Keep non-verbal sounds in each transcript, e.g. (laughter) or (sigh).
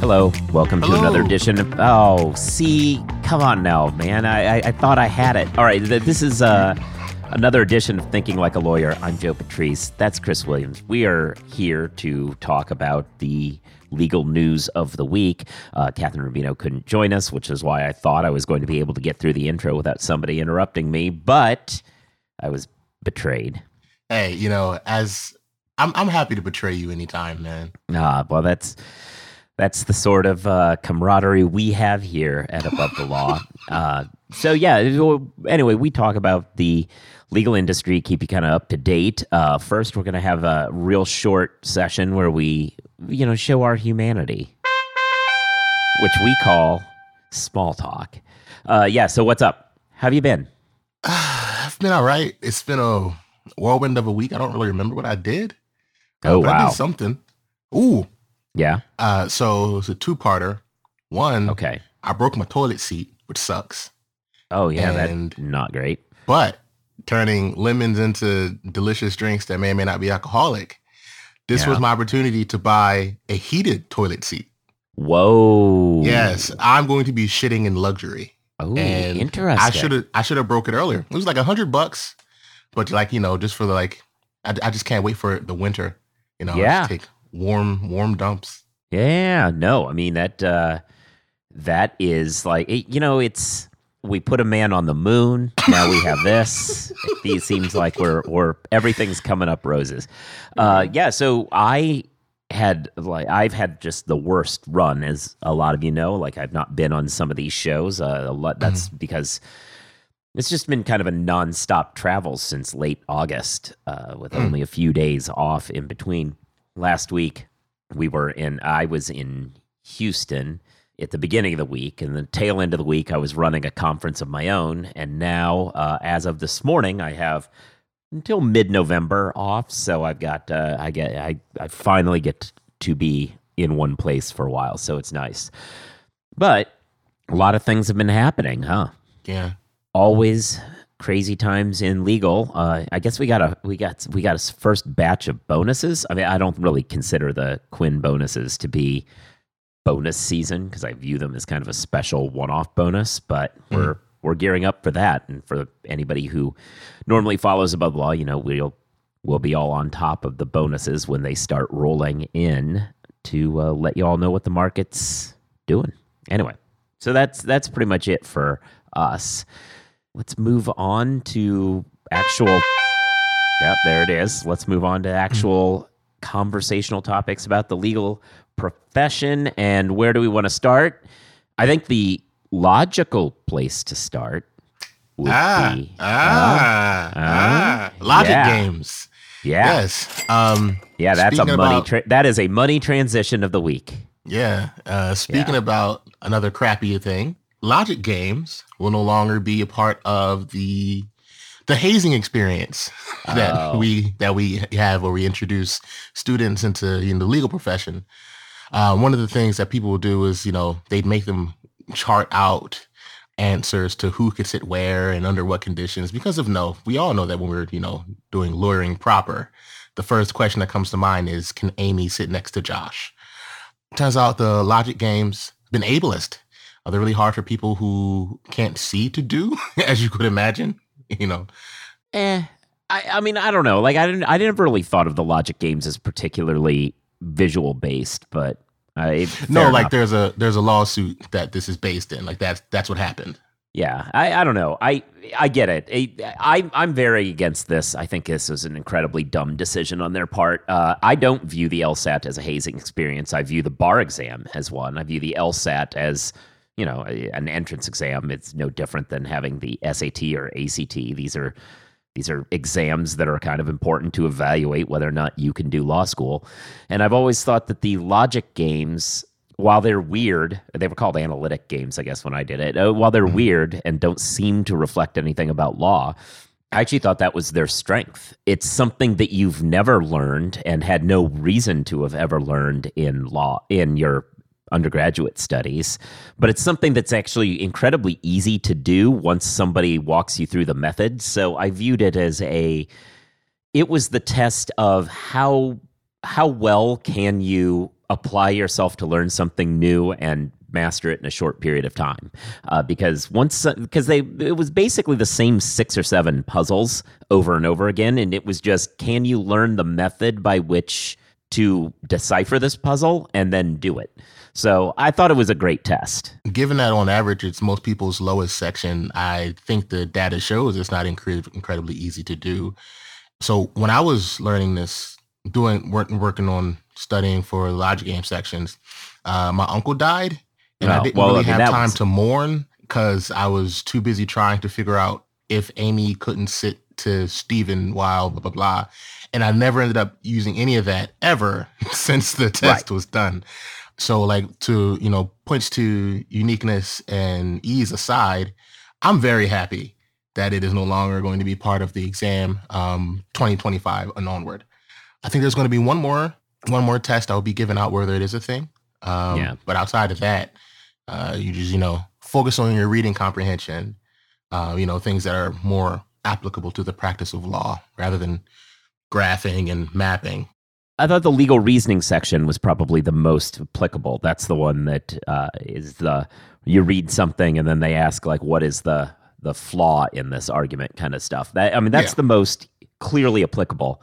Hello, welcome to Hello. another edition of. Oh, see, come on now, man. I, I, I thought I had it. All right, th- this is uh, another edition of Thinking Like a Lawyer. I'm Joe Patrice. That's Chris Williams. We are here to talk about the legal news of the week. Uh, Kathryn Rubino couldn't join us, which is why I thought I was going to be able to get through the intro without somebody interrupting me, but I was betrayed. Hey, you know, as I'm, I'm happy to betray you anytime, man. Ah, well, that's that's the sort of uh, camaraderie we have here at Above the Law. (laughs) Uh, so yeah. Anyway, we talk about the legal industry, keep you kind of up to date. Uh, first, we're going to have a real short session where we, you know, show our humanity, which we call small talk. Uh, yeah. So what's up? How have you been? (sighs) I've been all right. It's been a whirlwind of a week. I don't really remember what I did. Oh, but I did something. Ooh. Yeah. Uh, so it was a two-parter. One, Okay. I broke my toilet seat, which sucks. Oh yeah. And- that's not great. But turning lemons into delicious drinks that may or may not be alcoholic, this Yeah. was my opportunity to buy a heated toilet seat. Whoa. Yes, I'm going to be shitting in luxury. Oh, interesting. I should have I should have broke it earlier. It was like a hundred bucks, but like you know, just for the like, I, I just can't wait for the winter. You know, Yeah. just take warm warm dumps. Yeah, no, I mean that uh that is like it, you know, it's we put a man on the moon. Now we have this. it seems like we're we're everything's coming up roses. Uh yeah, so I had like I've had just the worst run as a lot of you know, like I've not been on some of these shows. Uh a lot that's because it's just been kind of a nonstop travel since late August, uh, with Mm. only a few days off in between. Last week, we were in, I was in Houston at the beginning of the week, and the tail end of the week, I was running a conference of my own. And now, uh, as of this morning, I have until mid November off. So I've got, uh, I get, I, I finally get to be in one place for a while. So it's nice. But a lot of things have been happening, huh? Yeah, always crazy times in legal. Uh, I guess we got a we got we got a first batch of bonuses. I mean, I don't really consider the Quinn bonuses to be bonus season because I view them as kind of a special one-off bonus. But we're we're gearing up for that, and for anybody who normally follows above law, you know, we'll we'll be all on top of the bonuses when they start rolling in to uh, let you all know what the market's doing. Anyway, so that's that's pretty much it for us. Let's move on to actual. Yep, there it is. Let's move on to actual conversational topics about the legal profession. And where do we want to start? I think the logical place to start would ah, be. ah, uh, ah, logic yeah. games. yeah, Yes. Um. yeah, that's a money. about- Tra- that is a money transition of the week. Yeah. Uh, speaking Yeah. about another crappy thing, logic games will no longer be a part of the the hazing experience (laughs) that Oh. we that we have where we introduce students into you know, the legal profession. Uh, one of the things that people will do is you know they'd make them chart out answers to who could sit where and under what conditions because of no we all know that when we're you know doing lawyering proper the first question that comes to mind is can amy sit next to josh turns out the logic games been ableist uh, they're really hard for people who can't see to do (laughs) as you could imagine you know Eh, I, I mean, I don't know. Like, I didn't, I never really thought of the logic games as particularly visual based, but I no fair like enough. there's a there's a lawsuit that this is based in like that's that's what happened yeah, I, I don't know. I, I get it. I, I, I'm very against this. I think this is an incredibly dumb decision on their part. Uh, I don't view the LSAT as a hazing experience. I view the bar exam as one. I view the LSAT as you know a- an entrance exam. It's no different than having the SAT or ACT. These are these are exams that are kind of important to evaluate whether or not you can do law school. And I've always thought that the logic games, while they're weird, they were called analytic games, I guess, when I did it. Uh, while they're weird and don't seem to reflect anything about law, I actually thought that was their strength. It's something that you've never learned and had no reason to have ever learned in law, in your undergraduate studies, but it's something that's actually incredibly easy to do once somebody walks you through the method. So I viewed it as a it was the test of how how well can you apply yourself to learn something new and master it in a short period of time uh, because once because they it was basically the same six or seven puzzles over and over again and it was just can you learn the method by which to decipher this puzzle and then do it. So i thought it was a great test. Given that on average it's most people's lowest section i think the data shows it's not incre- incredibly easy to do. So when i was learning this doing working working on studying for logic game sections uh, my uncle died and I didn't well, really I mean, have time was... to mourn because I was too busy trying to figure out if Amy couldn't sit to Stephen while blah blah blah. And I never ended up using any of that ever (laughs) since the test right. was done. So like to, you know, points to uniqueness and ease aside, I'm very happy that it is no longer going to be part of the exam um, 2025 and onward. I think there's going to be one more one more test I will be given out whether it is a thing. Um, yeah. But outside of that, uh, you just, you know, focus on your reading comprehension, uh, you know, things that are more applicable to the practice of law rather than graphing and mapping. I thought the legal reasoning section was probably the most applicable. That's the one that uh, is the you read something and then they ask like, what is the the flaw in this argument kind of stuff. That I mean, that's yeah. the most clearly applicable.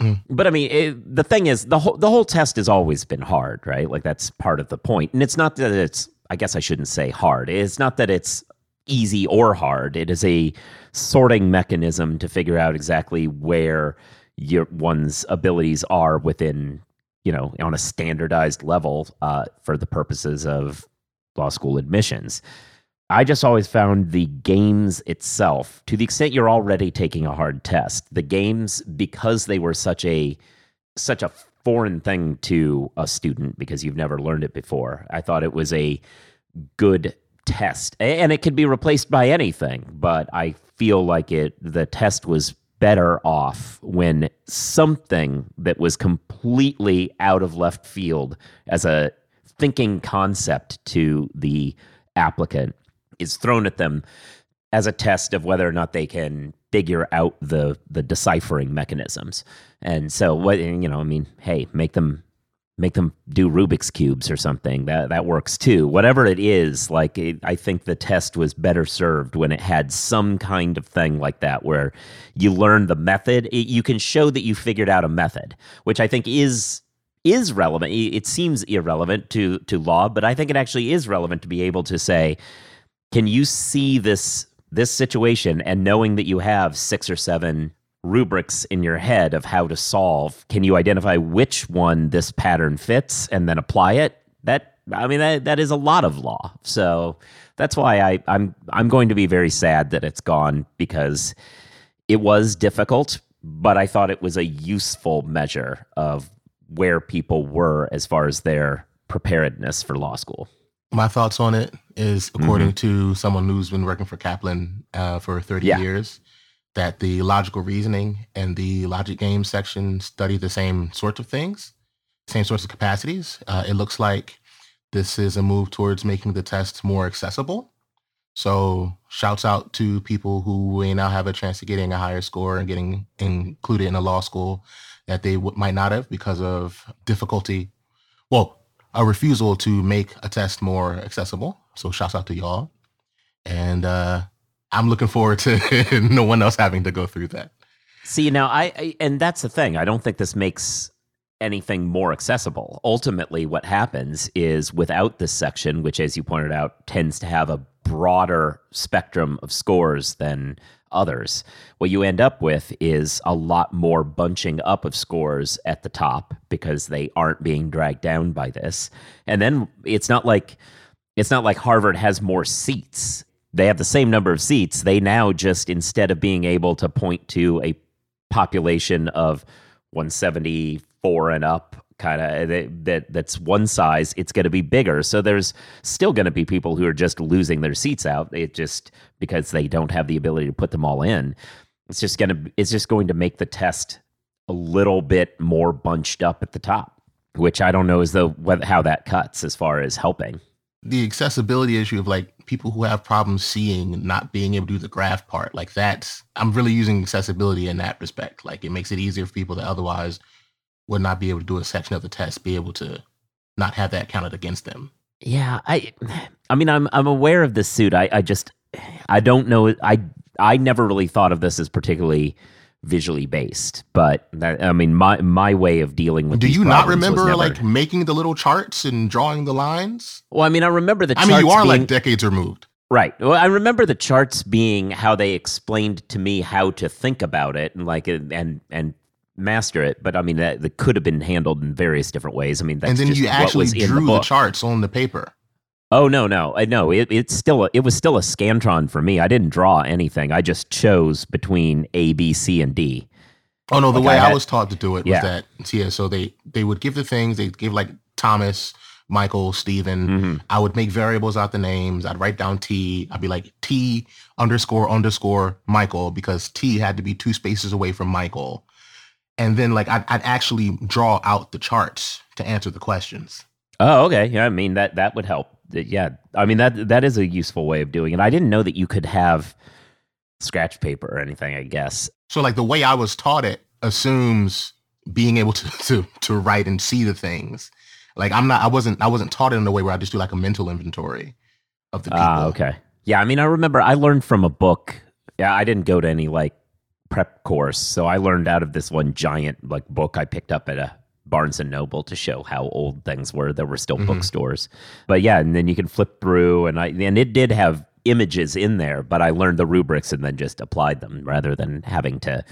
Mm. But I mean, it, the thing is, the whole the whole test has always been hard, right? Like that's part of the point. point, and it's not that it's I guess I shouldn't say hard. It's not that it's easy or hard. It is a sorting mechanism to figure out exactly where your one's abilities are within, you know, on a standardized level uh, for the purposes of law school admissions. I just always found the games itself, to the extent you're already taking a hard test, the games because they were such a such a foreign thing to a student because you've never learned it before. I thought it was a good test, and it could be replaced by anything. But I feel like it the test was better off when something that was completely out of left field as a thinking concept to the applicant is thrown at them as a test of whether or not they can figure out the the deciphering mechanisms. And so what you know, I mean, hey, make them make them do Rubik's cubes or something. That that works too. Whatever it is, like it, I think the test was better served when it had some kind of thing like that where you learn the method. It, you can show that you figured out a method, which I think is is relevant. It seems irrelevant to to law, but I think it actually is relevant to be able to say, can you see this this situation and knowing that you have six or seven rubrics in your head of how to solve can you identify which one this pattern fits and then apply it that i mean that, that is a lot of law so that's why I, i'm i'm going to be very sad that it's gone because it was difficult but i thought it was a useful measure of where people were as far as their preparedness for law school my thoughts on it is according mm-hmm. to someone who's been working for Kaplan uh, for 30 yeah. years, that the logical reasoning and the logic game section study the same sorts of things, same sorts of capacities. Uh, it looks like this is a move towards making the test more accessible. So shouts out to people who may now have a chance of getting a higher score and getting included in a law school that they w- might not have because of difficulty. Well, a refusal to make a test more accessible. So shouts out to y'all. And uh, I'm looking forward to (laughs) no one else having to go through that. See, now I, I and that's the thing. I don't think this makes anything more accessible. Ultimately, what happens is without this section, which, as you pointed out, tends to have a broader spectrum of scores than others. What you end up with is a lot more bunching up of scores at the top because they aren't being dragged down by this. And then it's not like it's not like Harvard has more seats. They have the same number of seats. They now just instead of being able to point to a population of 174 and up kind of eh, that that's one size it's going to be bigger so there's still going to be people who are just losing their seats out it just because they don't have the ability to put them all in it's just going to it's just going to make the test a little bit more bunched up at the top which I don't know as though how that cuts as far as helping. The accessibility issue of like people who have problems seeing not being able to do the graph part, like that's I'm really using accessibility in that respect. Like it makes it easier for people that otherwise would not be able to do a section of the test, be able to not have that counted against them. Yeah, I I mean I'm I'm aware of this suit. I, I just I don't know I I never really thought of this as particularly visually based. But that, I mean, my my way of dealing with. Do you not remember never, like making the little charts and drawing the lines? Well, I mean, I remember the. I mean, you are being, like decades removed. Right. Well, I remember the charts being how they explained to me how to think about it and like and and master it. But I mean, that, that could have been handled in various different ways. I mean, and then you actually drew the, the charts on the paper. Oh no, no, I no. It, it's still a, it was still a scantron for me. I didn't draw anything. I just chose between A, B, C, and D. Oh no, the like way I, had, I, was taught to do it was that yeah. So they they would give the things. They give like Thomas, Michael, Stephen. Mm-hmm. I would make variables out the names. I'd write down T. I'd be like T underscore underscore Michael because T had to be two spaces away from Michael. And then like I'd, I'd actually draw out the charts to answer the questions. Oh, okay. Yeah, I mean that that would help. Yeah, I mean that that is a useful way of doing it. I didn't know that you could have scratch paper or anything. I guess so like the way I was taught it assumes being able to to to write and see the things. Like I'm not I wasn't I wasn't taught it in a way where I just do like a mental inventory of the people. Ah, okay. Yeah, I mean I remember I learned from a book. Yeah, I didn't go to any like prep course. So I learned out of this one giant like book I picked up at a Barnes and Noble to show how old things were. There were still mm-hmm. bookstores. But yeah, and then you can flip through and I and it did have images in there, but I learned the rubrics and then just applied them rather than having to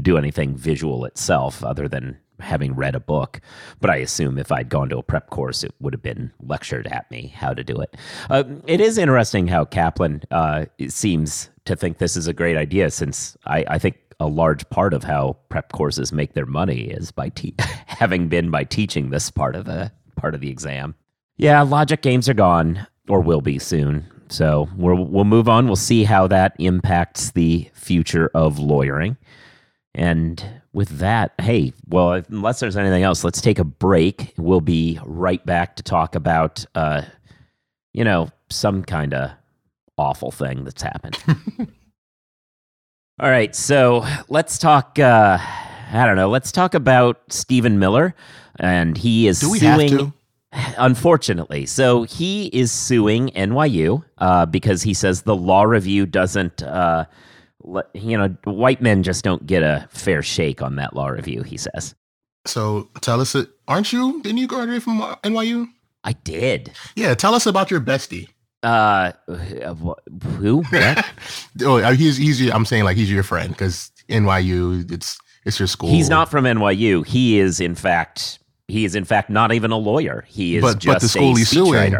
do anything visual itself other than having read a book. But I assume if I'd gone to a prep course, it would have been lectured at me how to do it. Uh, it is interesting how Kaplan uh, seems to think this is a great idea since I, I think a large part of how prep courses make their money is by te- (laughs) having been by teaching this part of the part of the exam. Yeah, logic games are gone or will be soon. So we'll we'll move on. We'll see how that impacts the future of lawyering. And with that, hey, well, unless there's anything else, let's take a break. We'll be right back to talk about, uh, you know, some kind of awful thing that's happened. (laughs) All right, so let's talk. Uh, I don't know. Let's talk about Stephen Miller, and he is Do we suing. Have to? Unfortunately, so he is suing NYU uh, because he says the law review doesn't. Uh, you know, white men just don't get a fair shake on that law review. He says. So tell us, aren't you? Didn't you graduate from NYU? I did. Yeah, tell us about your bestie. Uh, who? (laughs) oh, uh, he's he's. I'm saying like he's your friend because NYU. It's it's your school. He's not from NYU. He is in fact he is in fact not even a lawyer. He is but, just but the school a he's suing,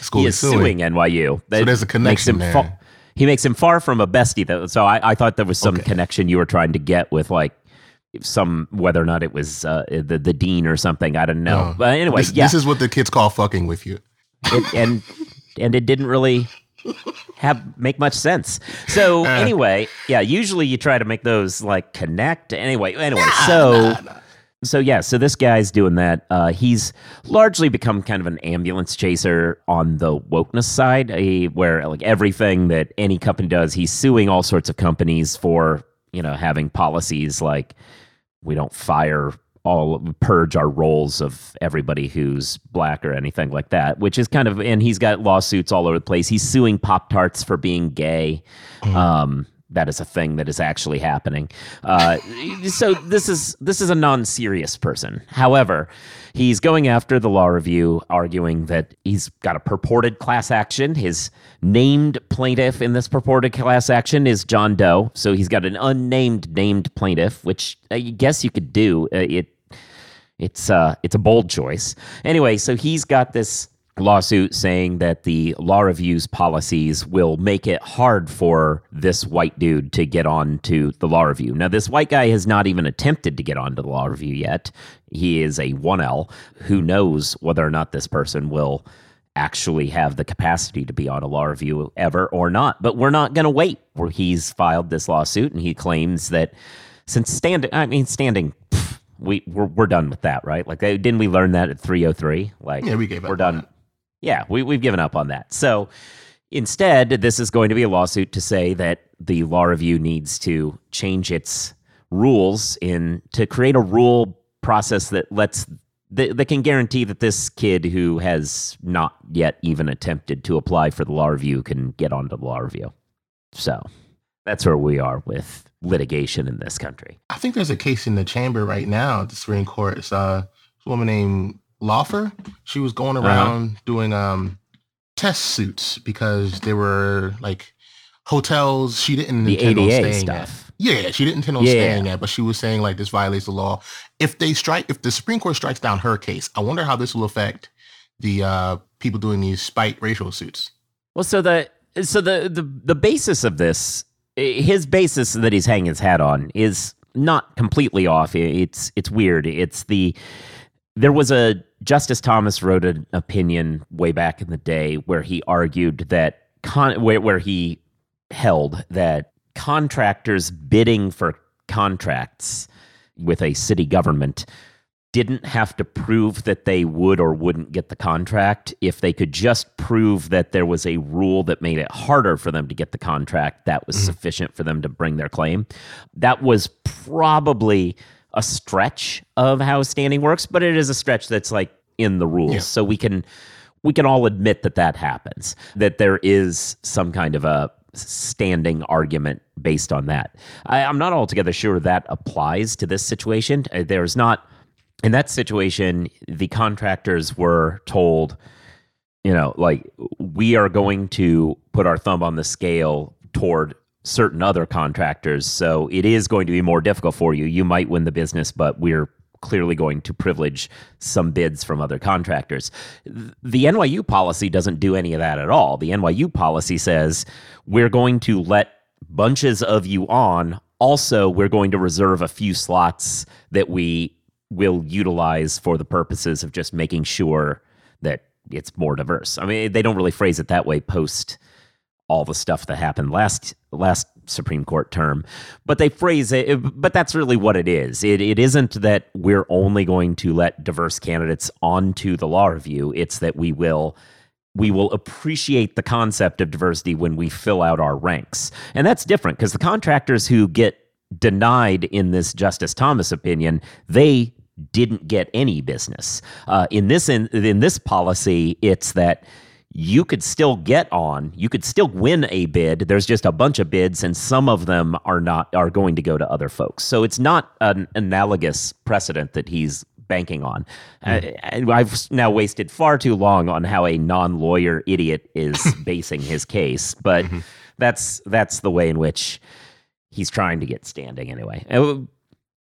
School he is suing. suing NYU. That so there's a connection there. Fa- he makes him far from a bestie though. So I, I thought there was some okay. connection you were trying to get with like some whether or not it was uh, the the dean or something. I don't know. No. But anyway, this, yeah. this is what the kids call fucking with you. And (laughs) and it didn't really have make much sense. So (laughs) uh, anyway, yeah, usually you try to make those like connect. Anyway, anyway, nah, so nah, nah so yeah, so this guy's doing that. Uh, he's largely become kind of an ambulance chaser on the wokeness side, a, where like everything that any company does, he's suing all sorts of companies for you know having policies like we don't fire all purge our roles of everybody who's black or anything like that, which is kind of and he's got lawsuits all over the place. He's suing Pop Tarts for being gay. Mm. Um, that is a thing that is actually happening. Uh, so this is this is a non-serious person. However, he's going after the law review, arguing that he's got a purported class action. His named plaintiff in this purported class action is John Doe. So he's got an unnamed named plaintiff, which I guess you could do. Uh, it it's uh it's a bold choice. Anyway, so he's got this lawsuit saying that the law review's policies will make it hard for this white dude to get on to the law review. Now, this white guy has not even attempted to get onto the law review yet. He is a 1L. Who knows whether or not this person will actually have the capacity to be on a law review ever or not. But we're not going to wait. Where he's filed this lawsuit and he claims that since standing, I mean, standing We we're, we're done with that, right? Like, didn't we learn that at 303? Like, yeah, we gave up. We're done. Yeah, we we've given up on that. So instead, this is going to be a lawsuit to say that the law review needs to change its rules in to create a rule process that lets that, that can guarantee that this kid who has not yet even attempted to apply for the law review can get onto the law review. So that's where we are with litigation in this country. I think there's a case in the chamber right now at the Supreme Court. It's uh, a woman named Laufer. She was going uh-huh. around uh-huh. doing um test suits because there were like hotels she didn't the intend ADA on staying stuff. At. Yeah, she didn't intend on yeah. staying at, but she was saying like this violates the law. If they strike, if the Supreme Court strikes down her case, I wonder how this will affect the uh, people doing these spite racial suits. Well, so the so the the the basis of this, his basis that he's hanging his hat on is not completely off. It's it's weird. It's the there was a Justice Thomas wrote an opinion way back in the day where he argued that con- where, where he held that contractors bidding for contracts with a city government didn't have to prove that they would or wouldn't get the contract. If they could just prove that there was a rule that made it harder for them to get the contract, that was mm-hmm. sufficient for them to bring their claim. That was probably a stretch of how standing works, but it is a stretch that's like in the rules. Yeah. So we can we can all admit that that happens, that there is some kind of a standing argument based on that. I, am not altogether sure that applies to this situation. Uh, there's not in that situation. The contractors were told, you know, like we are going to put our thumb on the scale toward certain other contractors. So it is going to be more difficult for you. You might win the business, but we're clearly going to privilege some bids from other contractors. The NYU policy doesn't do any of that at all. The NYU policy says we're going to let bunches of you on. Also, we're going to reserve a few slots that we will utilize for the purposes of just making sure that it's more diverse. I mean, they don't really phrase it that way post all the stuff that happened last last Supreme Court term, but they phrase it. But that's really what it is. It it isn't that we're only going to let diverse candidates onto the law review. It's that we will we will appreciate the concept of diversity when we fill out our ranks, and that's different because the contractors who get denied in this Justice Thomas opinion, they didn't get any business. Uh, in this in, in this policy, it's that you could still get on you could still win a bid there's just a bunch of bids and some of them are not are going to go to other folks so it's not an analogous precedent that he's banking on mm. uh, i've now wasted far too long on how a non-lawyer idiot is (laughs) basing his case but mm-hmm. that's that's the way in which he's trying to get standing anyway uh,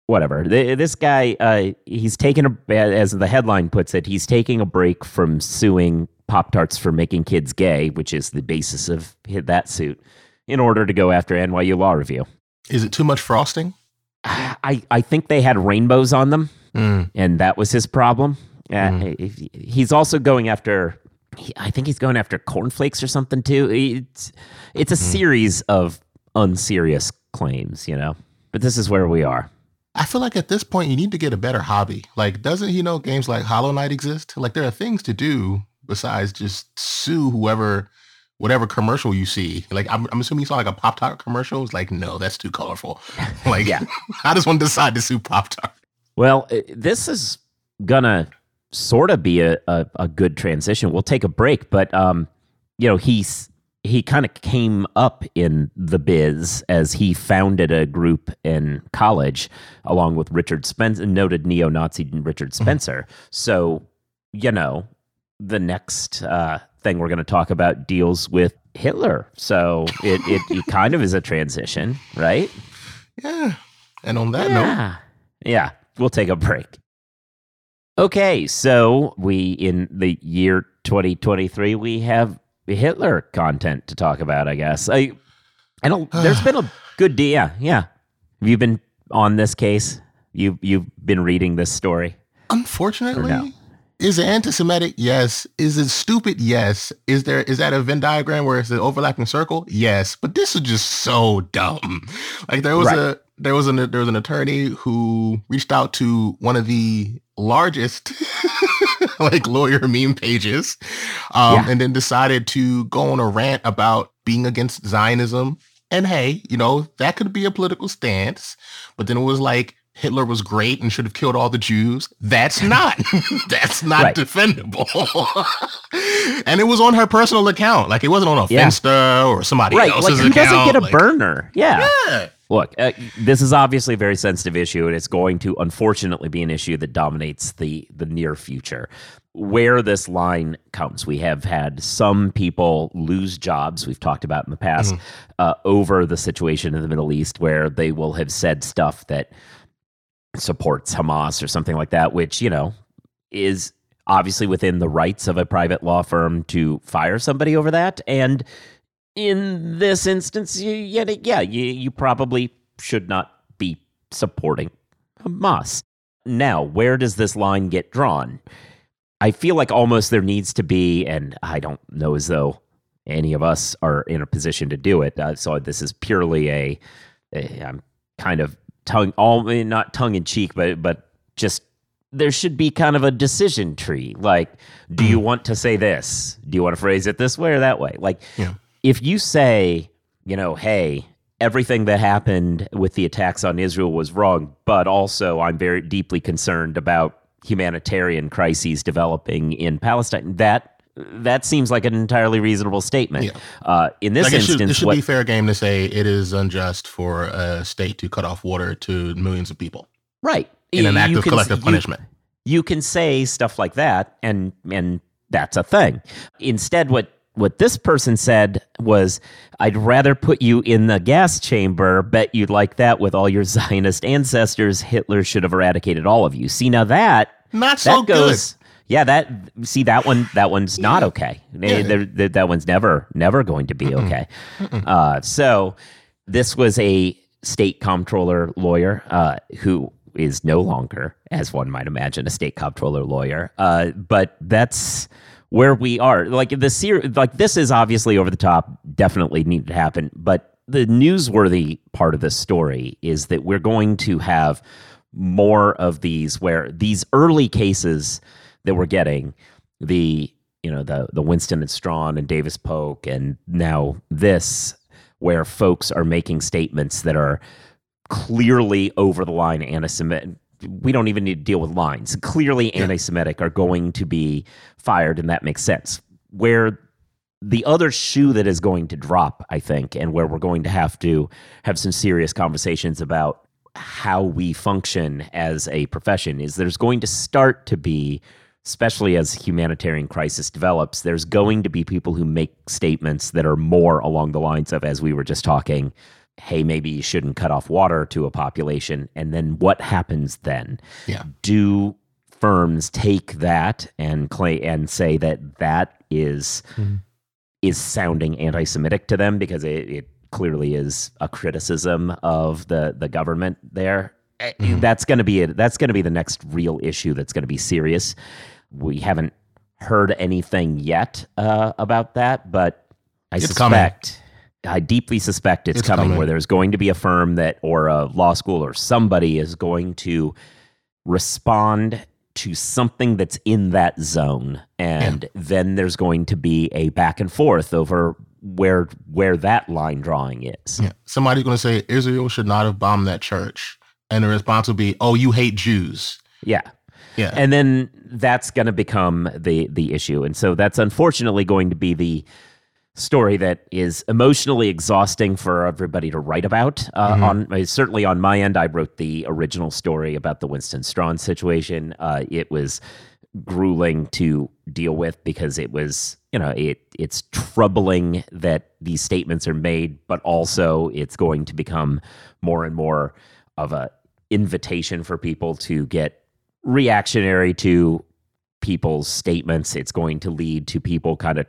whatever. This guy, uh, he's taking a, as the headline puts it, he's taking a break from suing Pop Tarts for making kids gay, which is the basis of that suit, in order to go after NYU Law Review. Is it too much frosting? (sighs) I, I think they had rainbows on them, mm. and that was his problem. Mm. Uh, he's also going after, I think he's going after cornflakes or something too. It's, it's a mm. series of unserious claims, you know, but this is where we are. I feel like at this point you need to get a better hobby. Like, doesn't he know games like Hollow Knight exist? Like, there are things to do besides just sue whoever, whatever commercial you see. Like I'm, I'm assuming you saw like a Pop Tart commercial. It's like, no, that's too colorful. (laughs) Like, yeah, (laughs) how does one decide to sue Pop Tart? Well, this is gonna sort of be a, a, a good transition. We'll take a break, but um, you know, he's he kind of came up in the biz as he founded a group in college along with Richard Spencer, noted neo-Nazi Richard mm-hmm. Spencer. So, you know, the next uh, thing we're going to talk about deals with Hitler. So it, it, it (laughs) kind of is a transition, right? Yeah. And on that yeah. note, yeah, we'll take a break. Okay, so we in the year 2023 we have Hitler content to talk about, I guess. I I don't there's been a good deal. Yeah, yeah. Have you been on this case? You you've been reading this story? Unfortunately, no? Is it anti-Semitic? Yes. Is it stupid? Yes. Is there is that a Venn diagram where it's an overlapping circle? Yes. But this is just so dumb. Like there was right. a there was an there was an attorney who reached out to one of the largest (laughs) like lawyer meme pages, um, yeah. and then decided to go on a rant about being against Zionism. And hey, you know that could be a political stance, but then it was like Hitler was great and should have killed all the Jews. That's (laughs) not. (laughs) that's not right. defendable. And it was on her personal account. Like it wasn't on a yeah. Finsta or somebody right. else's like, who account. doesn't get a like, burner? Yeah. yeah. Look, uh, this is obviously a very sensitive issue, and it's going to unfortunately be an issue that dominates the the near future. Where this line comes, we have had some people lose jobs. We've talked about in the past mm-hmm. uh, over the situation in the Middle East, where they will have said stuff that supports Hamas or something like that, which, you know, is obviously within the rights of a private law firm to fire somebody over that. And in this instance, you, yeah, yeah you, you probably should not be supporting Hamas. Now, where does this line get drawn? I feel like almost there needs to be, and I don't know as though any of us are in a position to do it. Uh, so this is purely a, a I'm kind of tongue all not tongue in cheek, but but just there should be kind of a decision tree. Like, do you mm. want to say this? Do you want to phrase it this way or that way? Like, yeah. if you say, you know, hey, everything that happened with the attacks on Israel was wrong, but also I'm very deeply concerned about humanitarian crises developing in Palestine. That that seems like an entirely reasonable statement. Yeah. Uh, in this instance, should, it should what, be fair game to say it is unjust for a state to cut off water to millions of people. Right. In an act you of can, collective punishment. You, you can say stuff like that, and and that's a thing. Instead, what what this person said was, I'd rather put you in the gas chamber. Bet you'd like that with all your (laughs) Zionist ancestors. Hitler should have eradicated all of you. See, now that not so that goes, good. Yeah, that see that one that one's not okay. Yeah. that, that one's never never going to be okay. Uh, so this was a state comptroller lawyer uh, who is no longer, as one might imagine, a state comptroller lawyer. Uh, but that's where we are. Like the ser- like this is obviously over the top. Definitely needed to happen. But the newsworthy part of this story is that we're going to have more of these where these early cases that we're getting the you know the the Winston and Strawn and Davis Polk and now this where folks are making statements that are clearly over the line anti-Semitic. We don't even need to deal with lines. Clearly anti-Semitic are going to be fired, and that makes sense. Where the other shoe that is going to drop, I think, and where we're going to have to have some serious conversations about how we function as a profession is there's going to start to be especially as humanitarian crisis develops, there's going to be people who make statements that are more along the lines of, as we were just talking, hey, maybe you shouldn't cut off water to a population. And then what happens then? Yeah. Do firms take that and clay and say that that is, mm-hmm. is sounding anti-Semitic to them because it, it clearly is a criticism of the the government there? Mm-hmm. That's going to be it. That's going to be the next real issue. That's going to be serious. We haven't heard anything yet uh, about that, but I it's suspect. I deeply suspect it's, it's coming, coming, where there's going to be a firm that, or a law school, or somebody is going to respond to something that's in that zone, and yeah. then there's going to be a back and forth over where where that line drawing is. Yeah. Somebody's going to say Israel should not have bombed that church, and the response will be, "Oh, you hate Jews." Yeah. Yeah. And then that's going to become the the issue. And so that's unfortunately going to be the story that is emotionally exhausting for everybody to write about. Uh, mm-hmm. On uh, certainly on my end, I wrote the original story about the Winston Strawn situation. Uh, it was grueling to deal with because it was you know it it's troubling that these statements are made, but also it's going to become more and more of a invitation for people to get reactionary to people's statements. It's going to lead to people kind of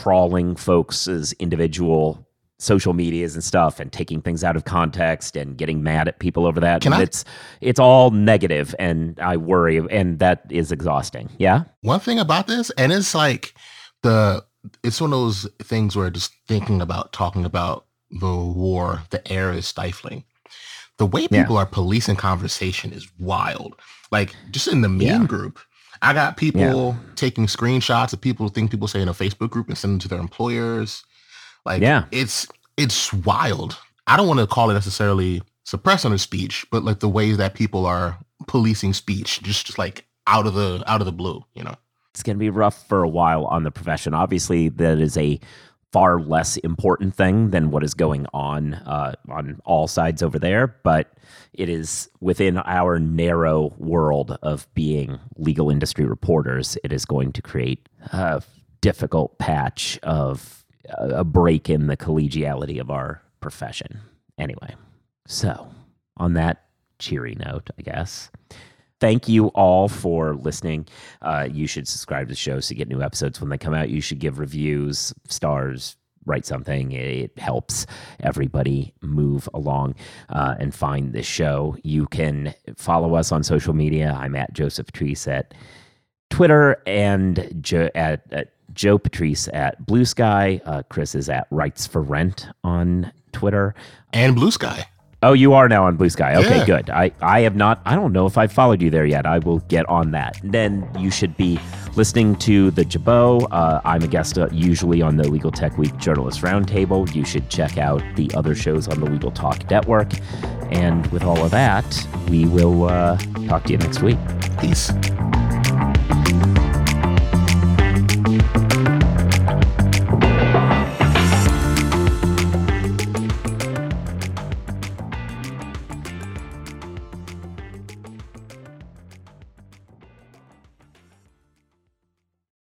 trawling folks' individual social medias and stuff and taking things out of context and getting mad at people over that. Can I, it's it's all negative and I worry and that is exhausting. Yeah. One thing about this, and it's like the it's one of those things where just thinking about talking about the war, the air is stifling. the way people yeah. are policing conversation is wild. Like just in the meme yeah. group, I got people yeah. taking screenshots of people think people say in a Facebook group and send them to their employers. Like, yeah, it's it's wild. I don't want to call it necessarily suppressing of speech, but like the ways that people are policing speech, just, just like out of the out of the blue, you know. It's going to be rough for a while on the profession. Obviously, that is a far less important thing than what is going on uh, on all sides over there, but it is within our narrow world of being legal industry reporters. It is going to create a difficult patch of uh, a break in the collegiality of our profession. Anyway, so on that cheery note, I guess thank you all for listening. Uh, you should subscribe to the show so you get new episodes when they come out. You should give reviews, stars, write something. It helps everybody move along uh, and find this show. You can follow us on social media. I'm at Joseph Patrice at Twitter and jo- at, at Joe Patrice at Blue Sky. Uh, Chris is at Writes for Rent on Twitter and Blue Sky. Oh, you are now on Blue Sky. Okay, yeah. good. I, I have not, I don't know if I've followed you there yet. I will get on that. then you should be listening to The Jabot. Uh, I'm a guest uh, usually on the Legal Tech Week Journalist Roundtable. You should check out the other shows on the Legal Talk Network. And with all of that, we will uh, talk to you next week. Peace.